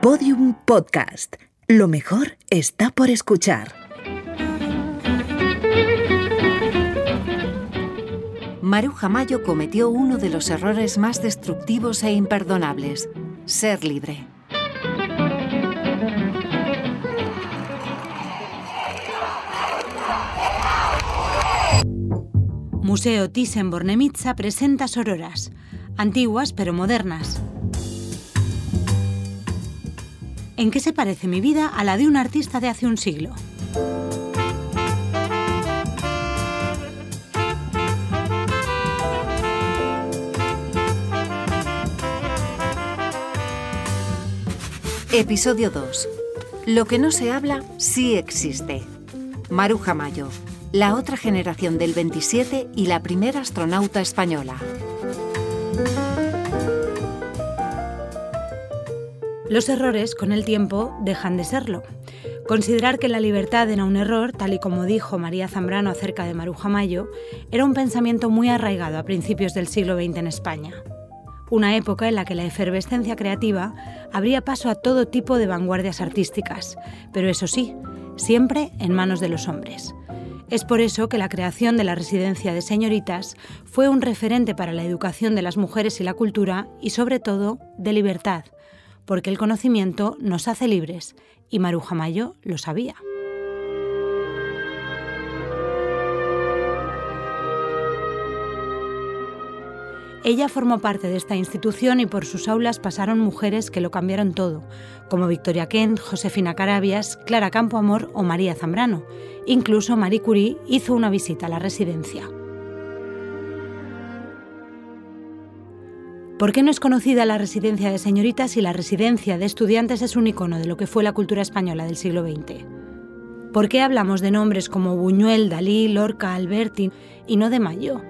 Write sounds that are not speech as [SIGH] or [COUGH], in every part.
Podium Podcast. Lo mejor está por escuchar. Maruja Mayo cometió uno de los errores más destructivos e imperdonables, ser libre. Museo Thyssen-Bornemisza presenta sororas, antiguas pero modernas. ¿En qué se parece mi vida a la de un artista de hace un siglo? Episodio 2. Lo que no se habla sí existe. Maruja Mayo, la otra generación del 27 y la primera astronauta española. Los errores, con el tiempo, dejan de serlo. Considerar que la libertad era un error, tal y como dijo María Zambrano acerca de Maruja Mayo, era un pensamiento muy arraigado a principios del siglo XX en España. Una época en la que la efervescencia creativa abría paso a todo tipo de vanguardias artísticas, pero eso sí, siempre en manos de los hombres. Es por eso que la creación de la residencia de señoritas fue un referente para la educación de las mujeres y la cultura y sobre todo de libertad, porque el conocimiento nos hace libres y Maruja Mayo lo sabía. Ella formó parte de esta institución y por sus aulas pasaron mujeres que lo cambiaron todo, como Victoria Kent, Josefina Carabias, Clara Campoamor o María Zambrano. Incluso Marie Curie hizo una visita a la residencia. ¿Por qué no es conocida la residencia de señoritas y la residencia de estudiantes es un icono de lo que fue la cultura española del siglo XX? ¿Por qué hablamos de nombres como Buñuel, Dalí, Lorca, Alberti y no de Mayo?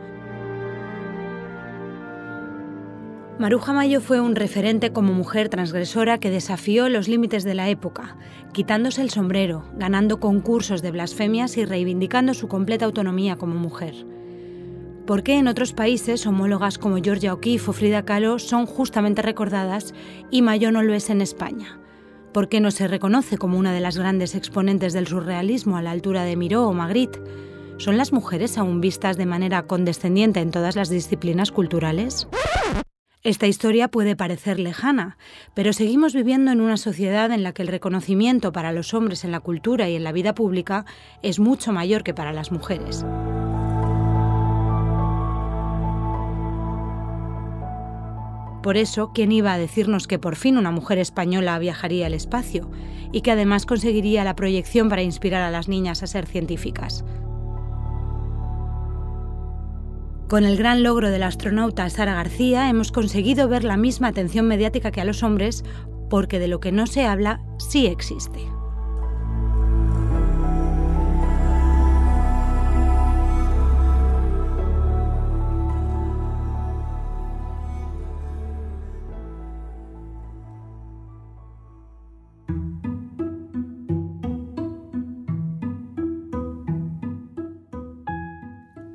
Maruja Mayo fue un referente como mujer transgresora que desafió los límites de la época, quitándose el sombrero, ganando concursos de blasfemias y reivindicando su completa autonomía como mujer. ¿Por qué en otros países homólogas como Georgia O'Keeffe o Frida Kahlo son justamente recordadas y Mayo no lo es en España? ¿Por qué no se reconoce como una de las grandes exponentes del surrealismo a la altura de Miró o Magritte? ¿Son las mujeres aún vistas de manera condescendiente en todas las disciplinas culturales? Esta historia puede parecer lejana, pero seguimos viviendo en una sociedad en la que el reconocimiento para los hombres en la cultura y en la vida pública es mucho mayor que para las mujeres. Por eso, ¿quién iba a decirnos que por fin una mujer española viajaría al espacio y que además conseguiría la proyección para inspirar a las niñas a ser científicas? Con el gran logro de la astronauta Sara García hemos conseguido ver la misma atención mediática que a los hombres porque de lo que no se habla sí existe.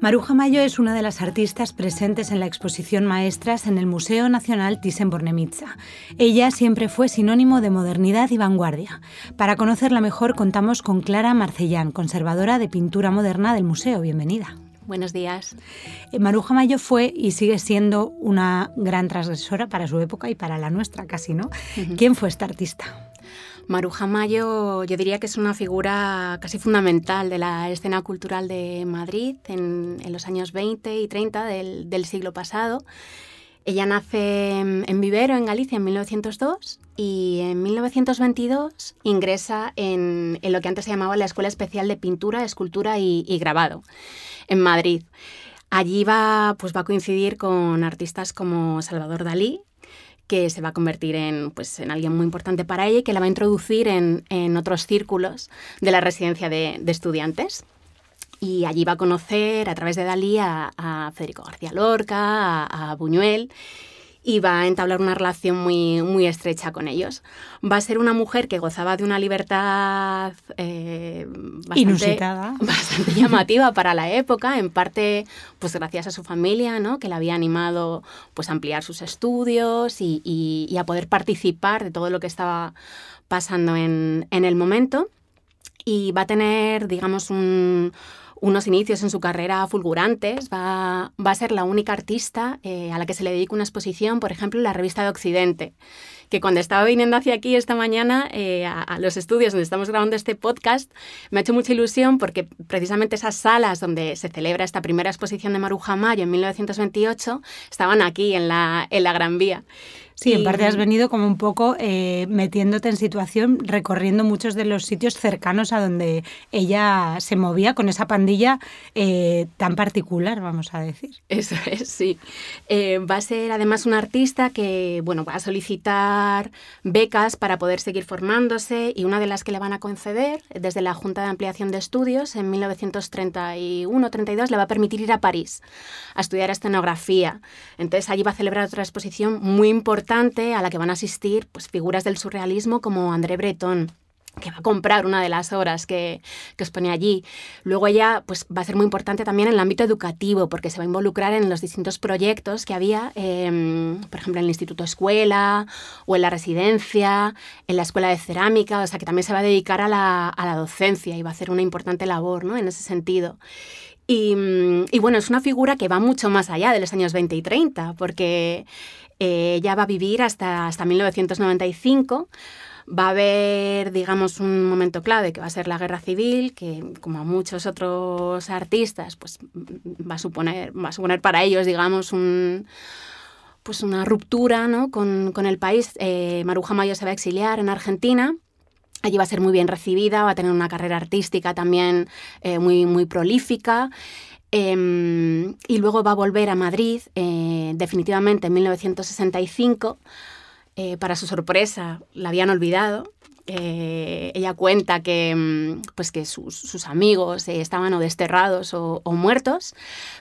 Maruja Mayo es una de las artistas presentes en la exposición Maestras en el Museo Nacional Thyssen-Bornemisza. Ella siempre fue sinónimo de modernidad y vanguardia. Para conocerla mejor contamos con Clara Marcellán, conservadora de pintura moderna del museo. Bienvenida. Buenos días. Eh, Maruja Mayo fue y sigue siendo una gran transgresora para su época y para la nuestra casi, ¿no? ¿Quién fue esta artista? Maruja Mayo yo diría que es una figura casi fundamental de la escena cultural de Madrid en, los años 20 y 30 del, siglo pasado. Ella nace en, Vivero, en Galicia, en 1902 y en 1922 ingresa en, lo que antes se llamaba la Escuela Especial de Pintura, Escultura y, y Grabado en Madrid. Allí va, pues va a coincidir con artistas como Salvador Dalí, que se va a convertir en, pues, en alguien muy importante para ella y que la va a introducir en, otros círculos de la residencia de, estudiantes. Y allí va a conocer a través de Dalí a, Federico García Lorca, a, Buñuel. Y va a entablar una relación muy, muy estrecha con ellos. Va a ser una mujer que gozaba de una libertad eh, bastante, inusitada, [LAUGHS] bastante llamativa para la época, en parte pues gracias a su familia, ¿no? que la había animado pues, a ampliar sus estudios y, a poder participar de todo lo que estaba pasando en, en el momento. Y va a tener, digamos, un, unos inicios en su carrera fulgurantes. Va, va a ser la única artista eh, a la que se le dedica una exposición, por ejemplo, la revista de Occidente que cuando estaba viniendo hacia aquí esta mañana eh, a, los estudios donde estamos grabando este podcast, me ha hecho mucha ilusión porque precisamente esas salas donde se celebra esta primera exposición de Maruja Mayo en 1928 estaban aquí en la, en la Gran Vía. Sí, en parte has venido como un poco eh, metiéndote en situación, recorriendo muchos de los sitios cercanos a donde ella se movía con esa pandilla eh, tan particular, vamos a decir. Eso [LAUGHS] es, sí. Eh, va a ser además una artista que, bueno, va a solicitar becas para poder seguir formándose y una de las que le van a conceder desde la Junta de Ampliación de Estudios en 1931-32 le va a permitir ir a París a estudiar escenografía. Entonces allí va a celebrar otra exposición muy importante a la que van a asistir pues, figuras del surrealismo como André Breton que va a comprar una de las obras que, que os pone allí. Luego ella pues, va a ser muy importante también en el ámbito educativo, porque se va a involucrar en los distintos proyectos que había, em, por ejemplo, en el Instituto Escuela o en la residencia, en la Escuela de Cerámica, o sea que también se va a dedicar a la, a la docencia y va a hacer una importante labor ¿no? en ese sentido. Y, y, bueno, es una figura que va mucho más allá de los años 20 y 30, porque eh, ella va a vivir hasta, hasta 1995. Va a haber, digamos, un momento clave que va a ser la guerra civil, que como a muchos otros artistas, pues va a suponer, va a suponer para ellos, digamos, un, pues una ruptura ¿no? con, con el país. Eh, Maruja Mayo se va a exiliar en Argentina. Allí va a ser muy bien recibida, va a tener una carrera artística también eh, muy, muy prolífica. Em, y luego va a volver a Madrid eh, definitivamente en 1965. Eh, para su sorpresa, la habían olvidado. Eh, ella cuenta que, mm, pues que sus, amigos estaban o desterrados o, muertos,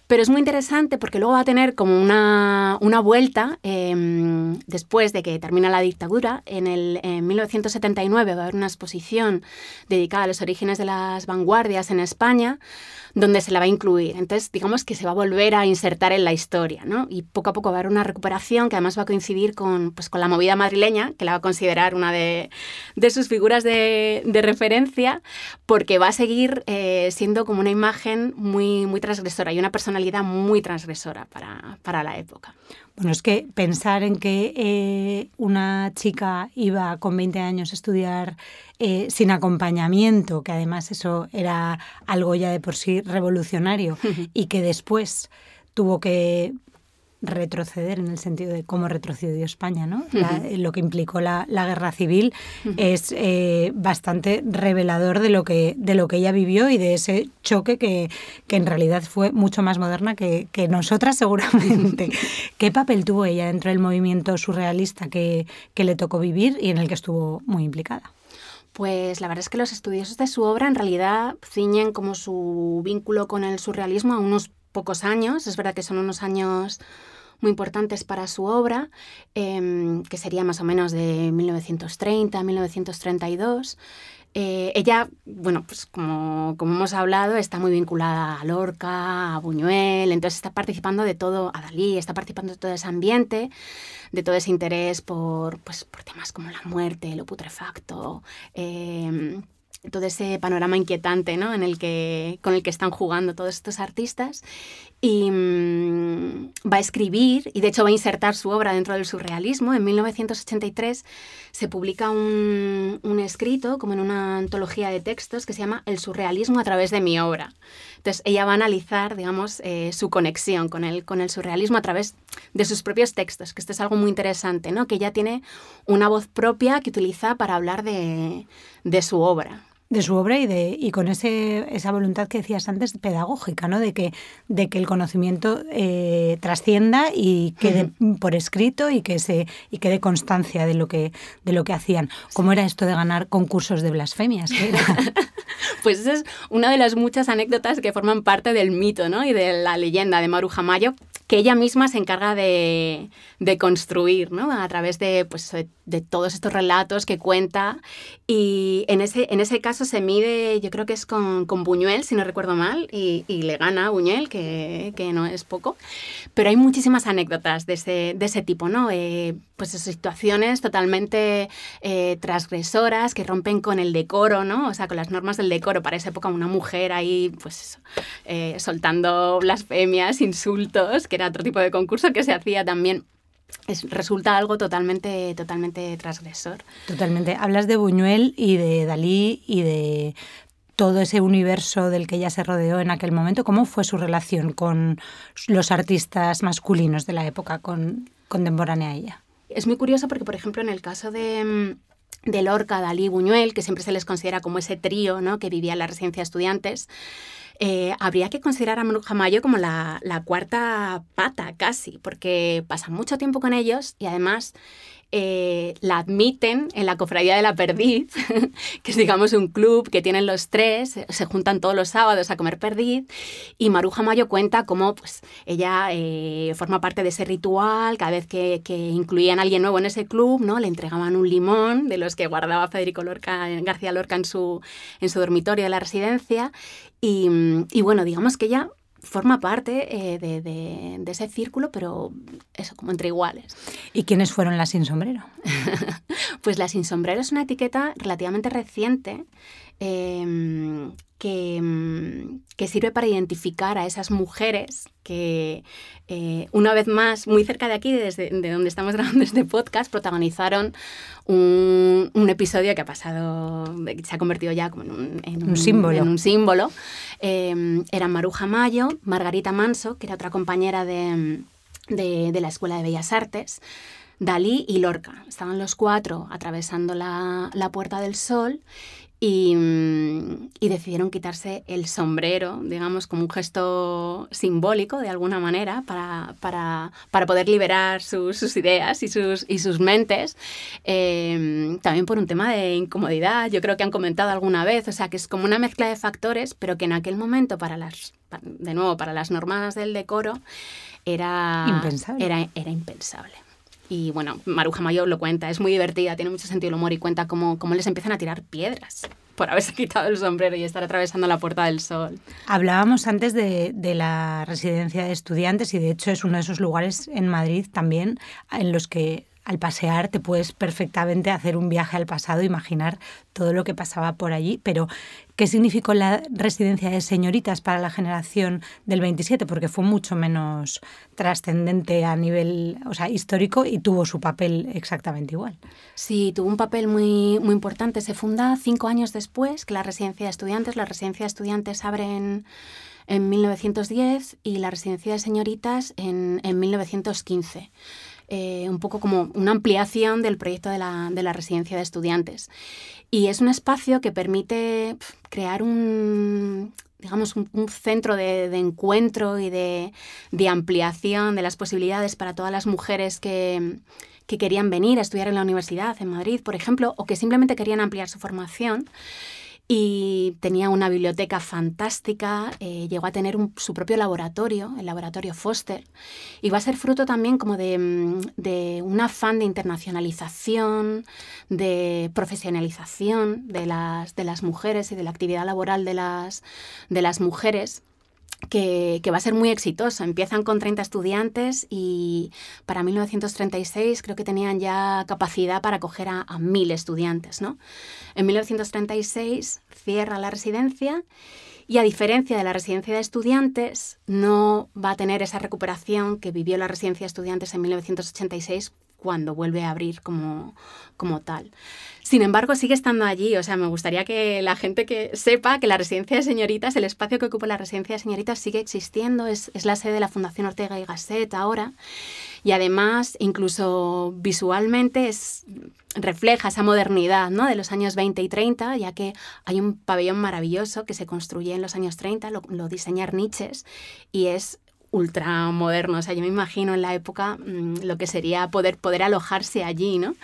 pero es muy interesante porque luego va a tener como una, una vuelta em, después de que termina la dictadura. En, el, en 1979 va a haber una exposición dedicada a los orígenes de las vanguardias en España donde se la va a incluir. Entonces, digamos que se va a volver a insertar en la historia, ¿no? Y poco a poco va a haber una recuperación que además va a coincidir con, pues, con la movida madrileña, que la va a considerar una de, sus figuras de, referencia, porque va a seguir eh, siendo como una imagen muy, muy transgresora y una personalidad muy transgresora para, para la época. Bueno, es que pensar en que eh, una chica iba con 20 años a estudiar eh, sin acompañamiento, que además eso era algo ya de por sí revolucionario, y que después tuvo que retroceder en el sentido de cómo retrocedió España, ¿no? lo que implicó la, guerra civil es eh, bastante revelador de lo que de lo que ella vivió y de ese choque que, que en realidad fue mucho más moderna que, que nosotras [LAUGHS] seguramente. ¿Qué papel tuvo ella dentro del movimiento surrealista que, que le tocó vivir y en el que estuvo muy implicada? Pues la verdad es que los estudiosos de su obra en realidad ciñen como su vínculo con el surrealismo a unos pocos años. Es verdad que son unos años muy importantes para su obra, em, que sería más o menos de 1930 a 1932. Eh, ella, bueno, pues como, como, hemos hablado, está muy vinculada a Lorca, a Buñuel, entonces está participando de todo, a Dalí, está participando de todo ese ambiente, de todo ese interés por, pues, por temas como la muerte, lo putrefacto. Eh, todo ese panorama inquietante ¿no? en el que, con el que están jugando todos estos artistas y mm, va a escribir, y de hecho va a insertar su obra dentro del surrealismo. En 1983 se publica un, un, escrito, como en una antología de textos, que se llama El surrealismo a través de mi obra. Entonces ella va a analizar, digamos, eh, su conexión con el, con el surrealismo a través de sus propios textos, que esto es algo muy interesante, ¿no? que ella tiene una voz propia que utiliza para hablar de, de su obra de su obra y de y con ese, esa voluntad que decías antes pedagógica no de que de que el conocimiento eh, trascienda y quede por escrito y que se y quede constancia de lo que de lo que hacían. Cómo era esto de ganar concursos de blasfemias [LAUGHS] pues esa es una de las muchas anécdotas que forman parte del mito ¿no? y de la leyenda de Maruja Mayo que ella misma se encarga de, de construir, ¿no? A través de, pues, de todos estos relatos que cuenta. Y en ese, en ese caso se mide, yo creo que es con, con Buñuel, si no recuerdo mal, y, y le gana a Buñuel, que, que, no es poco. Pero hay muchísimas anécdotas de ese, de ese tipo, ¿no? Eh, pues situaciones totalmente eh, transgresoras que rompen con el decoro, ¿no? O sea, con las normas del decoro. Para esa época una mujer ahí, pues, eh, soltando blasfemias, insultos, que era otro tipo de concurso que se hacía también es, resulta algo totalmente, totalmente transgresor. Totalmente. Hablas de Buñuel y de Dalí y de todo ese universo del que ella se rodeó en aquel momento. ¿Cómo fue su relación con los artistas masculinos de la época con, contemporánea a ella? Es muy curioso porque, por ejemplo, en el caso de, de Lorca, Dalí, Buñuel, que siempre se les considera como ese trío ¿no? que vivía en la residencia de estudiantes, eh, habría que considerar a Maruja Mayo como la, la, cuarta pata casi, porque pasa mucho tiempo con ellos y además eh, la admiten en la Cofradía de la Perdiz, [LAUGHS] que es digamos un club que tienen los tres, se juntan todos los sábados a comer perdiz, y Maruja Mayo cuenta cómo pues, ella eh, forma parte de ese ritual, cada vez que, incluían a alguien nuevo en ese club, ¿no? le entregaban un limón de los que guardaba Federico Lorca, García Lorca en su, en su dormitorio de la residencia, y, y bueno, digamos que ella forma parte eh, de, ese círculo, pero eso, como entre iguales. ¿Y quiénes fueron las sin sombrero? [LAUGHS] pues las sin sombrero es una etiqueta relativamente reciente em, Mm, que, sirve para identificar a esas mujeres que, eh, una vez más, muy cerca de aquí, desde de donde estamos [LAUGHS] grabando este podcast, protagonizaron un, episodio que ha pasado, se ha convertido ya como en un, símbolo. En un símbolo. Em, eran Maruja Mayo, Margarita Manso, que era otra compañera de, de, la Escuela de Bellas Artes, Dalí y Lorca. Estaban los cuatro atravesando la, la Puerta del Sol Mm, y, decidieron quitarse el sombrero, digamos, como un gesto simbólico de alguna manera para, para, para poder liberar sus ideas y sus, y sus mentes. Em, también por un tema de incomodidad, yo creo que han comentado alguna vez, o sea, que es como una mezcla de factores, pero que en aquel momento, para las, de nuevo, para las normas del decoro, era impensable. Era, era impensable. Y bueno, Maruja Mayo lo cuenta, es muy divertida, tiene mucho sentido el humor y cuenta cómo, cómo les empiezan a tirar piedras por haberse quitado el sombrero y estar atravesando la Puerta del Sol. Hablábamos antes de, de, la residencia de estudiantes y de hecho es uno de esos lugares en Madrid también en los que al pasear te puedes perfectamente hacer un viaje al pasado, imaginar todo lo que pasaba por allí, pero ¿qué significó la residencia de señoritas para la generación del 27? Porque fue mucho menos trascendente a nivel o sea, histórico y tuvo su papel exactamente igual. Sí, tuvo un papel muy, muy importante. Se funda cinco años después que la residencia de estudiantes. La residencia de estudiantes abre en, en 1910 y la residencia de señoritas en, en 1915. Eh, un poco como una ampliación del proyecto de la, de la, residencia de estudiantes. Y es un espacio que permite crear un, digamos, un, centro de, encuentro y de, de, ampliación de las posibilidades para todas las mujeres que, que querían venir a estudiar en la universidad en Madrid, por ejemplo, o que simplemente querían ampliar su formación y tenía una biblioteca fantástica, eh, llegó a tener su propio laboratorio, el laboratorio Foster, y va a ser fruto también como de, mm, de, un afán de internacionalización, de profesionalización de las, de las mujeres y de la actividad laboral de las, de las mujeres que, va a ser muy exitoso. Empiezan con 30 estudiantes y para 1936 creo que tenían ya capacidad para acoger a, a 1.000 estudiantes. ¿no? En 1936 cierra la residencia y a diferencia de la residencia de estudiantes, no va a tener esa recuperación que vivió la residencia de estudiantes en 1986 cuando vuelve a abrir como, como tal. Sin embargo, sigue estando allí. O sea, me gustaría que la gente que sepa que la residencia de señoritas, el espacio que ocupa la residencia de señoritas sigue existiendo. Es, es la sede de la Fundación Ortega y Gasset ahora. Y además, incluso visualmente, es, refleja esa modernidad ¿no? de los años 20 y 30, ya que hay un pabellón maravilloso que se construye en los años 30, lo, lo diseña Niches, y es ultramoderno. O sea, yo me imagino en la época mm, lo que sería poder, poder alojarse allí, ¿no?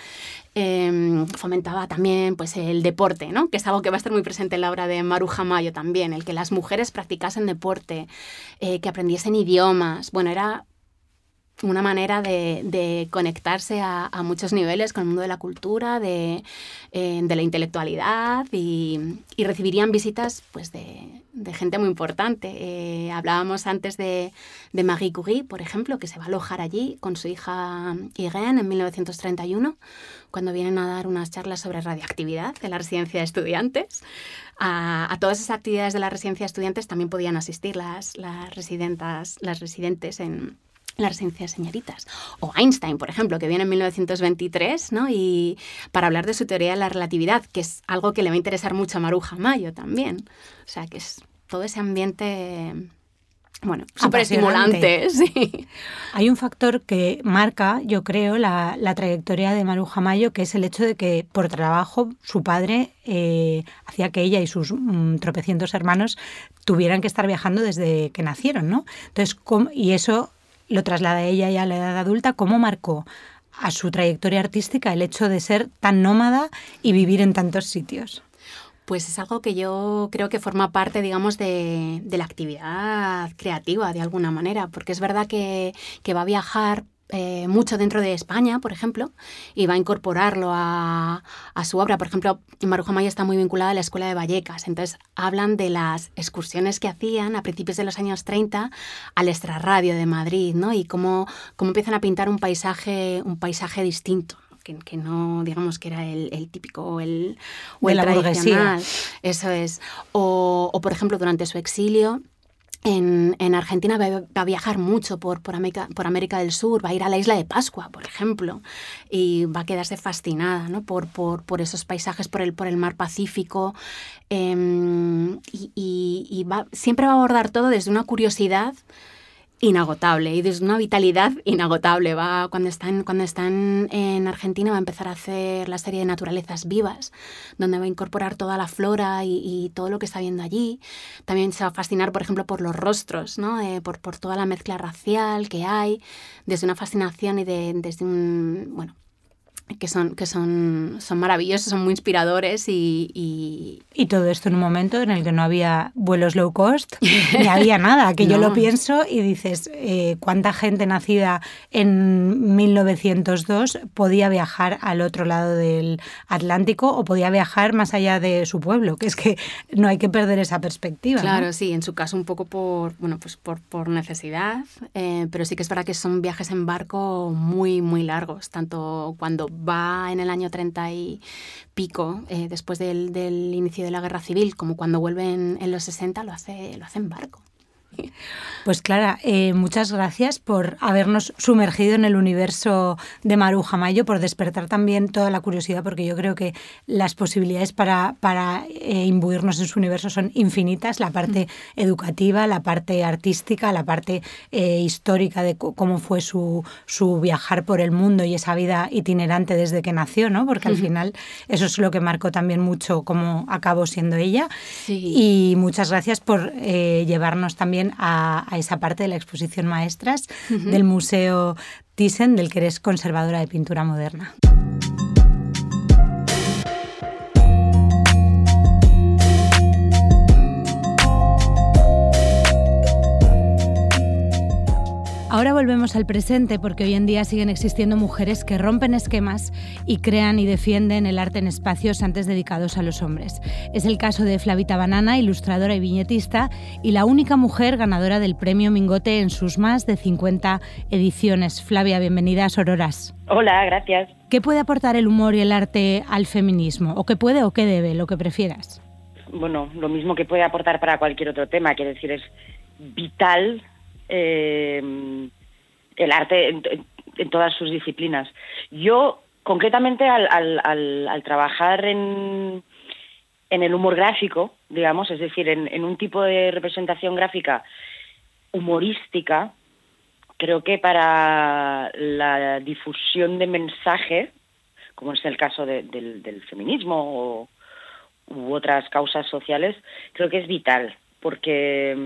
Em, fomentaba también pues, el deporte, ¿no? que es algo que va a estar muy presente en la obra de Maruja Mayo también, el que las mujeres practicasen deporte, eh, que aprendiesen idiomas. Bueno, era una manera de, conectarse a, muchos niveles con el mundo de la cultura, de, eh, la intelectualidad y, recibirían visitas pues, de, gente muy importante. Eh, hablábamos antes de, Marie Curie, por ejemplo, que se va a alojar allí con su hija Irene en 1931, cuando vienen a dar unas charlas sobre radioactividad en la residencia de estudiantes. A, todas esas actividades de la residencia de estudiantes también podían asistir las, las, las residentes en la residencia de señoritas. O Einstein, por ejemplo, que viene en 1923, ¿no? Y para hablar de su teoría de la relatividad, que es algo que le va a interesar mucho a Maruja Mayo también. O sea, que es todo ese ambiente bueno, súper estimulante. Sí. [LAUGHS] Hay un factor que marca, yo creo, la, trayectoria de Maruja Mayo, que es el hecho de que por trabajo su padre eh, hacía que ella y sus mm, tropecientos hermanos tuvieran que estar viajando desde que nacieron, ¿no? Entonces, y eso lo traslada ella ya a la edad adulta, ¿cómo marcó a su trayectoria artística el hecho de ser tan nómada y vivir en tantos sitios? Pues es algo que yo creo que forma parte, digamos, de, la actividad creativa de alguna manera, porque es verdad que, que va a viajar eh, mucho dentro de España, por ejemplo, y va a incorporarlo a, su obra. Por ejemplo, Maruja Maya está muy vinculada a la Escuela de Vallecas, entonces hablan de las excursiones que hacían a principios de los años 30 al extrarradio de Madrid, ¿no? Y cómo, cómo empiezan a pintar un paisaje, un paisaje distinto. Que, no, digamos, que era el, típico o el, o el tradicional. Eso es. O, o, por ejemplo, durante su exilio, en, Argentina va, a viajar mucho por, por, América, por América del Sur, va a ir a la isla de Pascua, por ejemplo, y va a quedarse fascinada ¿no? por, por, por, esos paisajes, por el, por el mar Pacífico, em, y, y va, siempre va a abordar todo desde una curiosidad inagotable y desde una vitalidad inagotable. Va, cuando, están, cuando están en Argentina va a empezar a hacer la serie de naturalezas vivas, donde va a incorporar toda la flora y, todo lo que está viendo allí. También se va a fascinar, por ejemplo, por los rostros, ¿no? Eh, por, por, toda la mezcla racial que hay, desde una fascinación y de, desde un, bueno, que son, que son, son maravillosos, son muy inspiradores y, y, todo esto en un momento en el que no había vuelos low cost, [LAUGHS] ni había nada, que yo lo pienso y dices, eh, ¿cuánta gente nacida en 1902 podía viajar al otro lado del Atlántico o podía viajar más allá de su pueblo? Que es que no hay que perder esa perspectiva. Claro, sí, en su caso un poco por, bueno, pues por, por necesidad, eh, pero sí que es verdad que son viajes en barco muy, muy largos, tanto cuando va en el año 30 y pico, eh, después del, del, inicio de la guerra civil, como cuando vuelve en, en los 60, lo hace, lo hace en barco. Pues Clara, eh, muchas gracias por habernos sumergido en el universo de Maruja Mayo, por despertar también toda la curiosidad, porque yo creo que las posibilidades para, para eh, imbuirnos en su universo son infinitas, la parte mm. educativa, la parte artística, la parte eh, histórica de cómo fue su, su viajar por el mundo y esa vida itinerante desde que nació, ¿no? porque al final eso es lo que marcó también mucho cómo acabó siendo ella. Y muchas gracias por llevarnos también a, esa parte de la exposición Maestras del Museo Thyssen, del que eres conservadora de pintura moderna. Ahora volvemos al presente porque hoy en día siguen existiendo mujeres que rompen esquemas y crean y defienden el arte en espacios antes dedicados a los hombres. Es el caso de Flavita Banana, ilustradora y viñetista, y la única mujer ganadora del premio Mingote en sus más de 50 ediciones. Flavia, bienvenida a Sororas. Hola, gracias. ¿Qué puede aportar el humor y el arte al feminismo? ¿O qué puede o qué debe, lo que prefieras? Bueno, lo mismo que puede aportar para cualquier otro tema, quiero decir, es vital eh, el arte en, todas sus disciplinas. Yo, concretamente, al, trabajar en, en, el humor gráfico, digamos, es decir, en, un tipo de representación gráfica humorística, creo que para la difusión de mensaje, como es el caso del, feminismo u otras causas sociales, creo que es vital, porque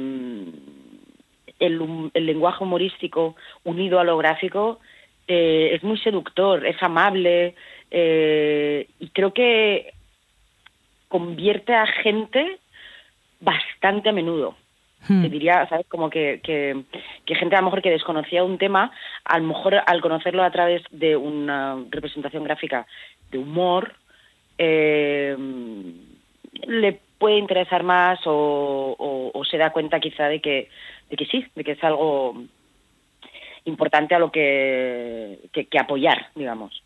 el, lenguaje humorístico unido a lo gráfico eh, es muy seductor, es amable eh, y creo que convierte a gente bastante a menudo. Te diría, ¿sabes? Como que, que, que, gente a lo mejor que desconocía un tema, a lo mejor al conocerlo a través de una representación gráfica de humor, eh, le puede interesar más o, o, se da cuenta quizá de que, de que sí, de que es algo importante a lo que, que, que apoyar, digamos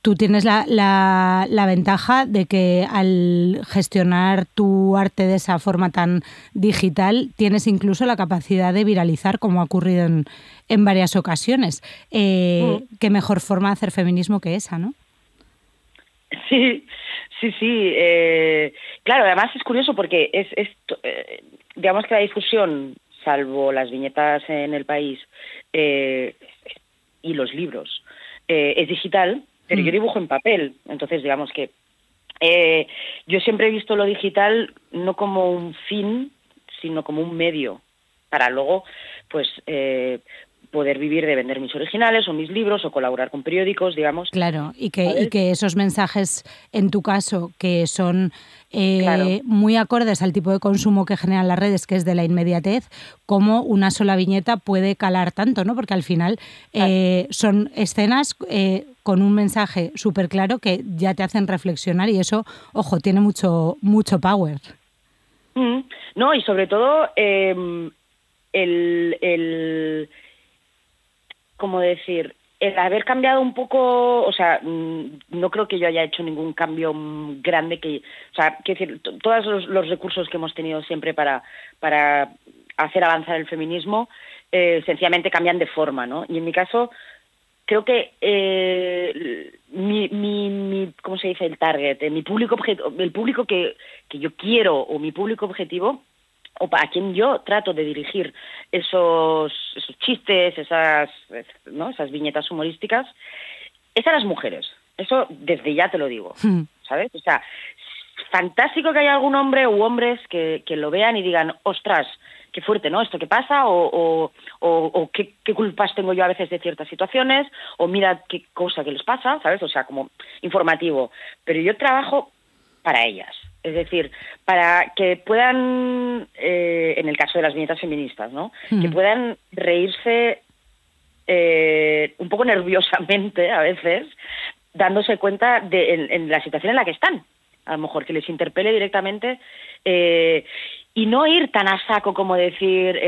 tú tienes la, la, ventaja de que al gestionar tu arte de esa forma tan digital, tienes incluso la capacidad de viralizar, como ha ocurrido en, en varias ocasiones. Eh, mm. Qué mejor forma de hacer feminismo que esa, ¿no? Sí, sí, sí. Eh, claro, además es curioso porque es, es eh, digamos que la difusión, salvo las viñetas en el país y los libros, es digital pero yo mm. dibujo en papel, entonces digamos que eh, yo siempre he visto lo digital no como un fin, sino como un medio. Para luego, pues, eh, poder vivir de vender mis originales o mis libros o colaborar con periódicos, digamos. Claro, y que, y que esos mensajes, en tu caso, que son eh, muy acordes al tipo de consumo que generan las redes, que es de la inmediatez, como una sola viñeta puede calar tanto, ¿no? Porque al final eh, son escenas eh, con un mensaje súper claro que ya te hacen reflexionar y eso, ojo, tiene mucho, mucho power. Mm. No, y sobre todo em, el, el como decir, el haber cambiado un poco, o sea, mm, no creo que yo haya hecho ningún cambio mm, grande que, o sea, quiero decir, todos los, recursos que hemos tenido siempre para, para hacer avanzar el feminismo, eh, sencillamente cambian de forma, ¿no? Y en mi caso, creo que eh, mi, mi, mi, ¿cómo se dice? El target, eh, mi público objetivo, el público que, que yo quiero o mi público objetivo o para quien yo trato de dirigir esos, esos chistes, esas, ¿no? esas viñetas humorísticas, es a las mujeres. Eso desde ya te lo digo, hmm. ¿sabes? O sea, fantástico que haya algún hombre u hombres que, que lo vean y digan, ostras, qué fuerte, ¿no? Esto que pasa, o, o, qué, qué, culpas tengo yo a veces de ciertas situaciones, o mira qué cosa que les pasa, ¿sabes? O sea, como informativo. Pero yo trabajo para ellas. Es decir, para que puedan, eh, en el caso de las viñetas feministas, ¿no? Que puedan reírse eh, un poco nerviosamente a veces, dándose cuenta de en, la situación en la que están. A lo mejor que les interpele directamente eh, y no ir tan a saco como decir,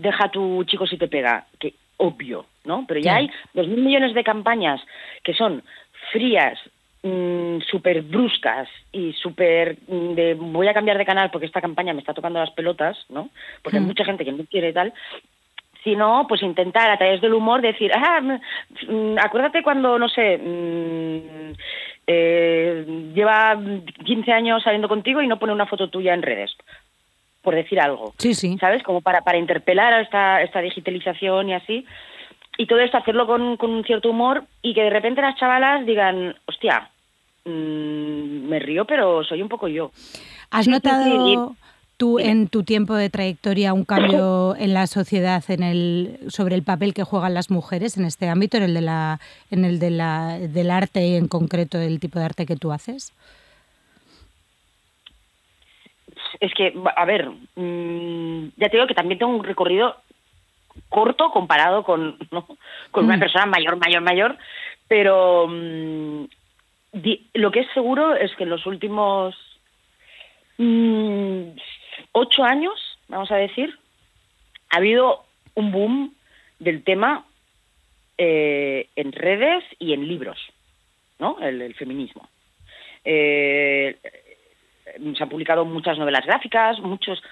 deja a tu chico si te pega, que obvio, ¿no? Pero ya hay dos mil millones de campañas que son frías, Mm, súper bruscas y súper mm, de voy a cambiar de canal porque esta campaña me está tocando las pelotas, ¿no? Porque hay hmm. mucha gente que no quiere tal, sino pues intentar a través del humor decir, ah, mm, acuérdate cuando, no sé, eh, lleva 15 años saliendo contigo y no pone una foto tuya en redes, por decir algo. Sí, sí. ¿Sabes? Como para, para interpelar a esta, esta digitalización y así. Y todo esto hacerlo con, con un cierto humor y que de repente las chavalas digan, hostia, mmm, me río, pero soy un poco yo. ¿Has notado tú en tu tiempo de trayectoria un cambio [LAUGHS] en la sociedad en el, sobre el papel que juegan las mujeres en este ámbito, en el, de la, en el de la, del arte y en concreto el tipo de arte que tú haces? Es que, a ver, mmm, ya te digo que también tengo un recorrido corto comparado con, ¿no? con una mm. persona mayor, mayor, mayor, pero mm, lo que es seguro es que en los últimos mm, ocho años, vamos a decir, ha habido un boom del tema eh, en redes y en libros, ¿no? El, feminismo. Eh, se han publicado muchas novelas gráficas, muchos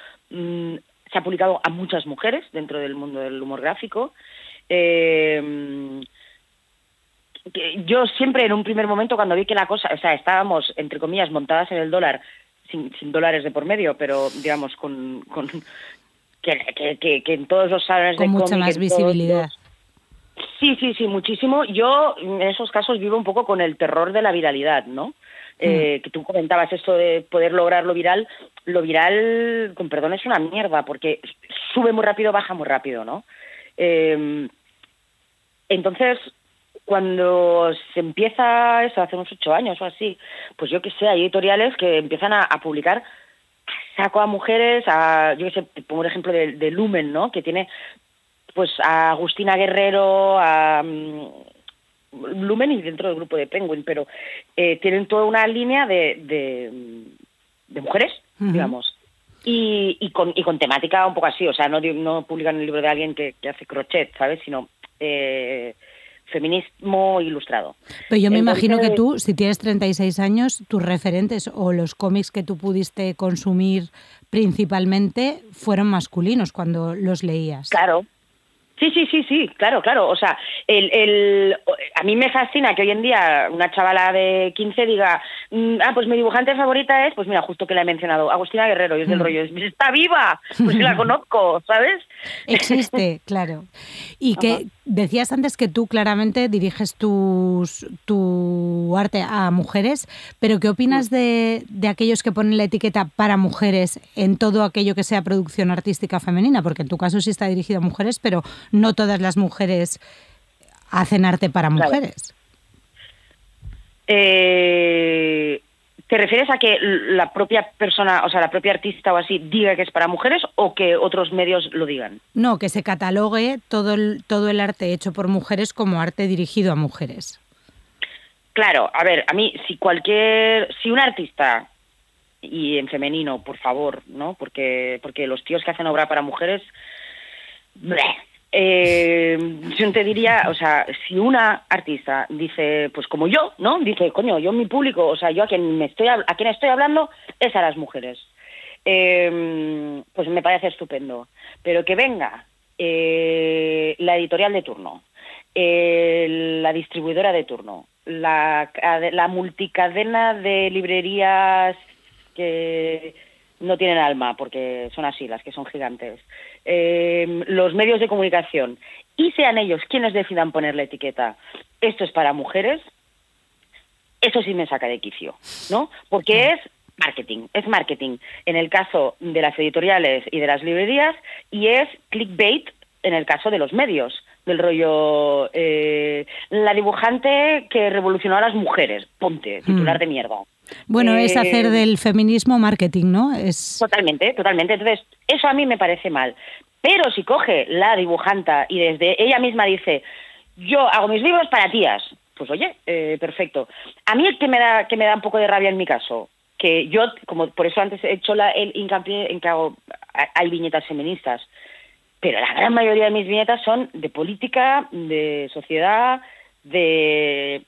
se ha publicado a muchas mujeres dentro del mundo del humor gráfico. Eh, yo siempre en un primer momento cuando vi que la cosa, o sea, estábamos entre comillas montadas en el dólar, sin, dólares de por medio, pero digamos con, con que, que, que, en todos los salones con de mucha más visibilidad. Sí, sí, sí, muchísimo. Yo en esos casos vivo un poco con el terror de la viralidad, ¿no? Eh, mm. que tú comentabas esto de poder lograr lo viral, lo viral, con perdón, es una mierda, porque sube muy rápido, baja muy rápido, ¿no? Eh, entonces, cuando se empieza eso, hace unos ocho años o así, pues yo que sé, hay editoriales que empiezan a, publicar saco a mujeres, a, yo que sé, pongo el ejemplo de, de Lumen, ¿no? Que tiene pues a Agustina Guerrero, a mm, Lumen y dentro del grupo de Penguin, pero eh, tienen toda una línea de, de, de mujeres, digamos. Y, y, con, y con temática un poco así, o sea, no, publican el libro de alguien que, que hace crochet, ¿sabes? Sino eh, feminismo ilustrado. Pero yo me Entonces- imagino que tú, si tienes 36 años, tus referentes o los cómics que tú pudiste consumir principalmente fueron masculinos cuando los leías. Claro. Sí, sí, sí, sí, claro, claro. O sea, el, el, a mí me fascina que hoy en día una chavala de 15 diga, mm, ah, pues mi dibujante favorita es, pues mira, justo que la he mencionado, Agustina Guerrero, y es del Mm. rollo, está viva, pues sí la [LAUGHS] conozco, ¿sabes? Existe, [LAUGHS] claro. Y Ajá. que decías antes que tú claramente diriges tus, tu arte a mujeres, pero ¿qué opinas de, de aquellos que ponen la etiqueta para mujeres en todo aquello que sea producción artística femenina? Porque en tu caso sí está dirigido a mujeres, pero no todas las mujeres hacen arte para Claro. mujeres. Eh, ¿Te refieres a que la propia persona, o sea, la propia artista o así, diga que es para mujeres o que otros medios lo digan? No, que se catalogue todo el, todo el arte hecho por mujeres como arte dirigido a mujeres. Claro, a ver, a mí, si cualquier, si un artista, y en femenino, por favor, ¿no? Porque, porque los tíos que hacen obra para mujeres, bleh. Eh, yo te diría, o sea, si una artista dice, pues como yo, ¿no? Dice, coño, yo mi público, o sea, yo a quien me estoy, a quien estoy hablando es a las mujeres. Eh, pues me parece estupendo. Pero que venga eh, la editorial de turno, eh, la distribuidora de turno, la, la multicadena de librerías que no tienen alma, porque son así, las que son gigantes, eh, los medios de comunicación, y sean ellos quienes decidan poner la etiqueta, esto es para mujeres, eso sí me saca de quicio, ¿no? Porque es marketing, es marketing en el caso de las editoriales y de las librerías y es clickbait en el caso de los medios, del rollo eh, la dibujante que revolucionó a las mujeres, ponte, titular Mm. de mierda. Bueno, es Eh, hacer del feminismo marketing, ¿no? Es Totalmente, totalmente. Entonces, eso a mí me parece mal. Pero si coge la dibujanta y desde ella misma dice, yo hago mis libros para tías, pues oye, eh, perfecto. A mí el que me da que me da un poco de rabia en mi caso, que yo, como por eso antes he hecho la, el hincapié en que hago, hay viñetas feministas, pero la gran mayoría de mis viñetas son de política, de sociedad, de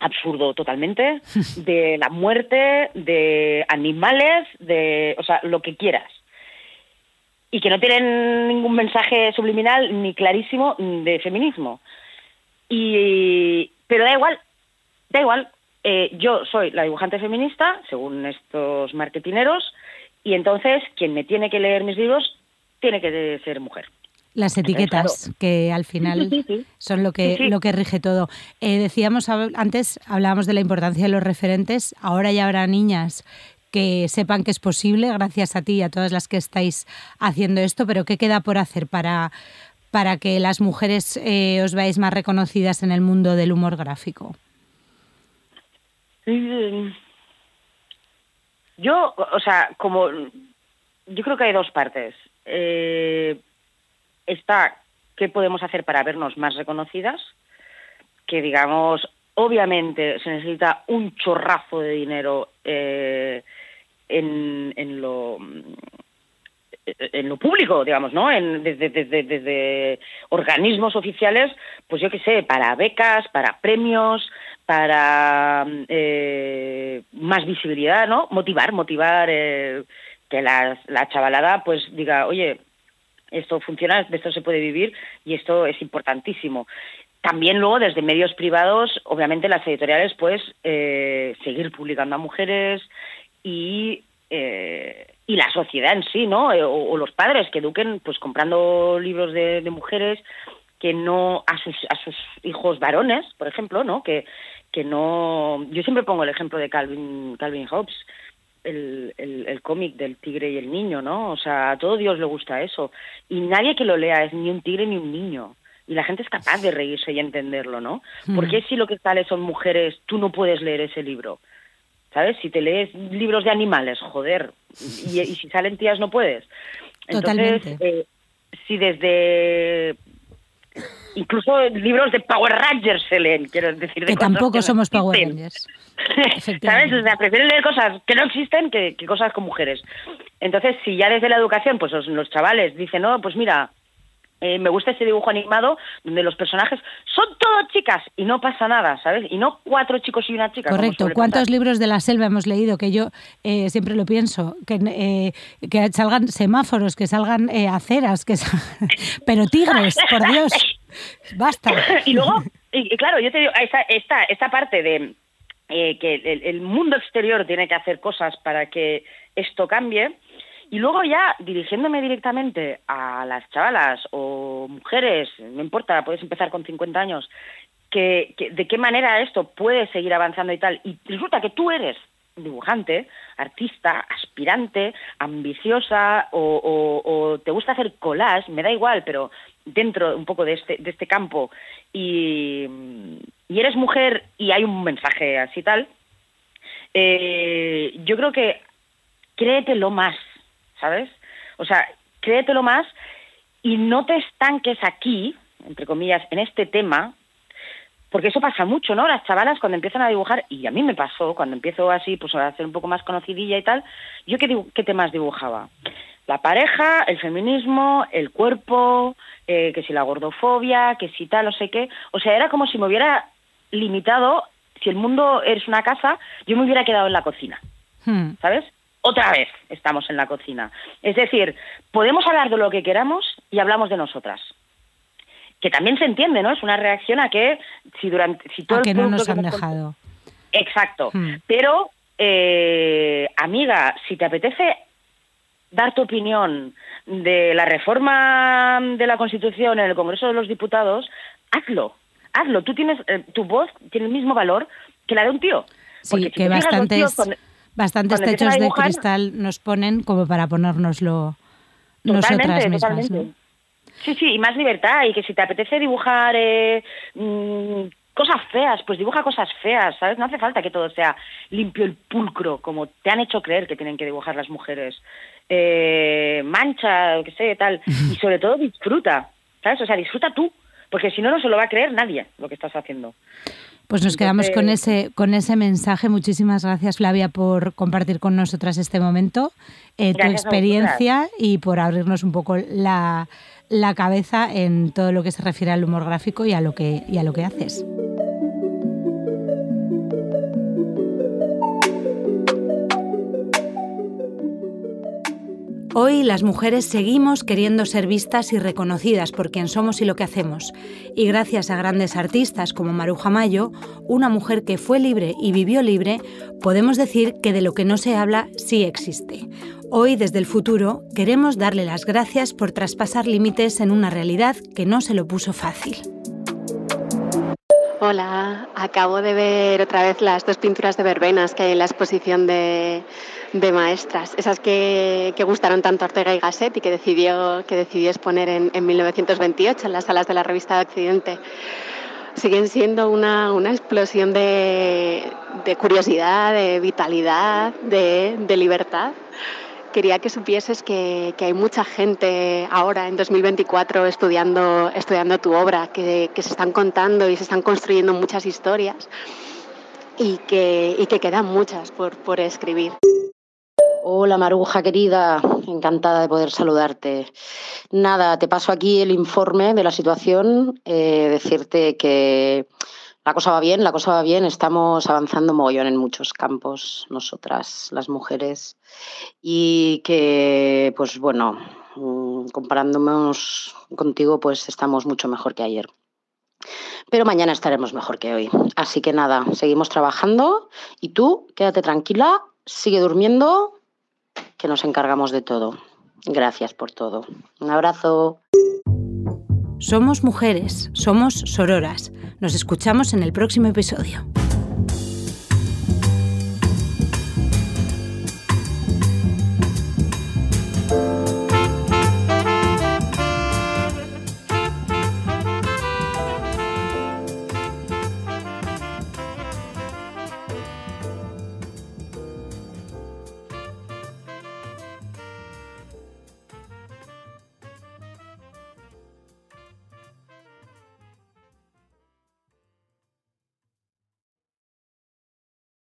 absurdo totalmente, de la muerte, de animales, de, o sea, lo que quieras. Y que no tienen ningún mensaje subliminal ni clarísimo de feminismo. Y, pero da igual, da igual. Eh, yo soy la dibujante feminista, según estos marketineros, y entonces quien me tiene que leer mis libros tiene que ser mujer. Las etiquetas que al final Sí, sí, sí. son lo que lo que rige todo. Eh, decíamos antes hablábamos de la importancia de los referentes. Ahora ya habrá niñas que sepan que es posible gracias a ti y a todas las que estáis haciendo esto. Pero qué queda por hacer para para que las mujeres eh, os veáis más reconocidas en el mundo del humor gráfico. Yo, o sea, como yo creo que hay dos partes. Eh, está qué podemos hacer para vernos más reconocidas, que digamos, obviamente se necesita un chorrazo de dinero eh, en, en lo en lo público, digamos, ¿no? En, desde, desde, desde organismos oficiales, pues yo qué sé, para becas, para premios, para eh, más visibilidad, ¿no? Motivar, motivar eh, que la, la chavalada pues diga, oye, esto funciona, de esto se puede vivir y esto es importantísimo. También luego desde medios privados, obviamente las editoriales, pues eh, seguir publicando a mujeres y eh, y la sociedad en sí, ¿no? Eh, O, o los padres que eduquen, pues comprando libros de, de mujeres que no a sus a sus hijos varones, por ejemplo, ¿no? Que que no. Yo siempre pongo el ejemplo de Calvin Calvin Hobbes, el, el, el cómic del tigre y el niño, ¿no? O sea, a todo Dios le gusta eso y nadie que lo lea es ni un tigre ni un niño. Y la gente es capaz de reírse y entenderlo, ¿no? Mm. ¿Por qué si lo que sale son mujeres, tú no puedes leer ese libro? ¿sabes? Si te lees libros de animales, joder, y, y si salen tías no puedes. Entonces, Totalmente. eh, si desde incluso libros de Power Rangers se leen, quiero decir, de Que tampoco somos Power. Rangers. [LAUGHS] ¿Sabes? O sea, prefieren leer cosas que no existen que, que cosas con mujeres. Entonces, si ya desde la educación, pues los, los chavales dicen, no, pues mira, eh, me gusta ese dibujo animado donde los personajes son todos chicas y no pasa nada, ¿sabes? Y no cuatro chicos y una chica. Correcto. ¿Cuántos libros de la selva hemos leído? Que yo eh, siempre lo pienso. Que, eh, que salgan semáforos, que salgan eh, aceras, que sal- [LAUGHS] pero tigres, por Dios. [LAUGHS] Basta. [LAUGHS] y luego, y, claro, yo te digo, esta, esta, esta parte de eh, que el, el mundo exterior tiene que hacer cosas para que esto cambie, y luego ya dirigiéndome directamente a las chavalas o mujeres, no importa, puedes empezar con 50 años, que, que de qué manera esto puede seguir avanzando y tal, y resulta que tú eres dibujante, artista, aspirante, ambiciosa o, o- o te gusta hacer collage, me da igual, pero dentro un poco de este, de este campo y, y eres mujer y hay un mensaje así tal, eh, yo creo que créetelo más, ¿sabes? O sea, créetelo más y no te estanques aquí, entre comillas, en este tema, porque eso pasa mucho, ¿no? Las chavalas cuando empiezan a dibujar, y a mí me pasó, cuando empiezo así, pues a ser un poco más conocidilla y tal, ¿yo qué, qué temas dibujaba? La pareja, el feminismo, el cuerpo, eh, que si la gordofobia, que si tal, no sé qué. O sea, era como si me hubiera limitado, si el mundo es una casa, yo me hubiera quedado en la cocina. Hmm. ¿sabes? Otra vez estamos en la cocina. Es decir, podemos hablar de lo que queramos y hablamos de nosotras. Que también se entiende, ¿no? Es una reacción a que si durante si todo A el no nos han hemos dejado. Exacto. Hmm. Pero, eh, amiga, si te apetece dar tu opinión de la reforma de la Constitución en el Congreso de los Diputados, hazlo. Hazlo. Tú tienes, eh, tu voz tiene el mismo valor que la de un tío. Sí, Porque si que bastantes, cuando- bastantes techos de dibujar- cristal nos ponen como para ponérnoslo nosotras Totalmente, mismas. totalmente. ¿no? Sí, sí, y más libertad. Y que si te apetece dibujar eh, mm, cosas feas, pues dibuja cosas feas, ¿sabes? No hace falta que todo sea limpio y pulcro, como te han hecho creer que tienen que dibujar las mujeres. Eh, mancha, lo que sé, tal. [LAUGHS] Y sobre todo disfruta, ¿sabes? O sea, disfruta tú, porque si no, no se lo va a creer nadie lo que estás haciendo. Pues nos quedamos con ese, con ese mensaje. Muchísimas gracias, Flavia, por compartir con nosotras este momento, eh, tu experiencia y por abrirnos un poco la, la cabeza en todo lo que se refiere al humor gráfico y a lo que, y a lo que haces. Hoy las mujeres seguimos queriendo ser vistas y reconocidas por quien somos y lo que hacemos. Y gracias a grandes artistas como Maruja Mayo, una mujer que fue libre y vivió libre, podemos decir que de lo que no se habla sí existe. Hoy, desde el futuro, queremos darle las gracias por traspasar límites en una realidad que no se lo puso fácil. Hola, acabo de ver otra vez las dos pinturas de verbenas que hay en la exposición de, de maestras, esas que, que gustaron tanto a Ortega y Gasset y que decidió, que decidió exponer en, en 1928 en las salas de la revista de Occidente. Siguen siendo una, una explosión de, de curiosidad, de vitalidad, de, de libertad quería que supieses que, que, hay mucha gente ahora en 2024 estudiando, estudiando tu obra, que, que, se están contando y se están construyendo muchas historias y que, y que quedan muchas por, por escribir. Hola Maruja querida, encantada de poder saludarte. Nada, te paso aquí el informe de la situación, eh, decirte que la cosa va bien, la cosa va bien, estamos avanzando mogollón en muchos campos, nosotras, las mujeres, y que, pues bueno, mm, comparándonos contigo, pues estamos mucho mejor que ayer. Pero mañana estaremos mejor que hoy. Así que nada, seguimos trabajando y tú quédate tranquila, sigue durmiendo, que nos encargamos de todo. Gracias por todo. Un abrazo. Somos mujeres, somos sororas. Nos escuchamos en el próximo episodio.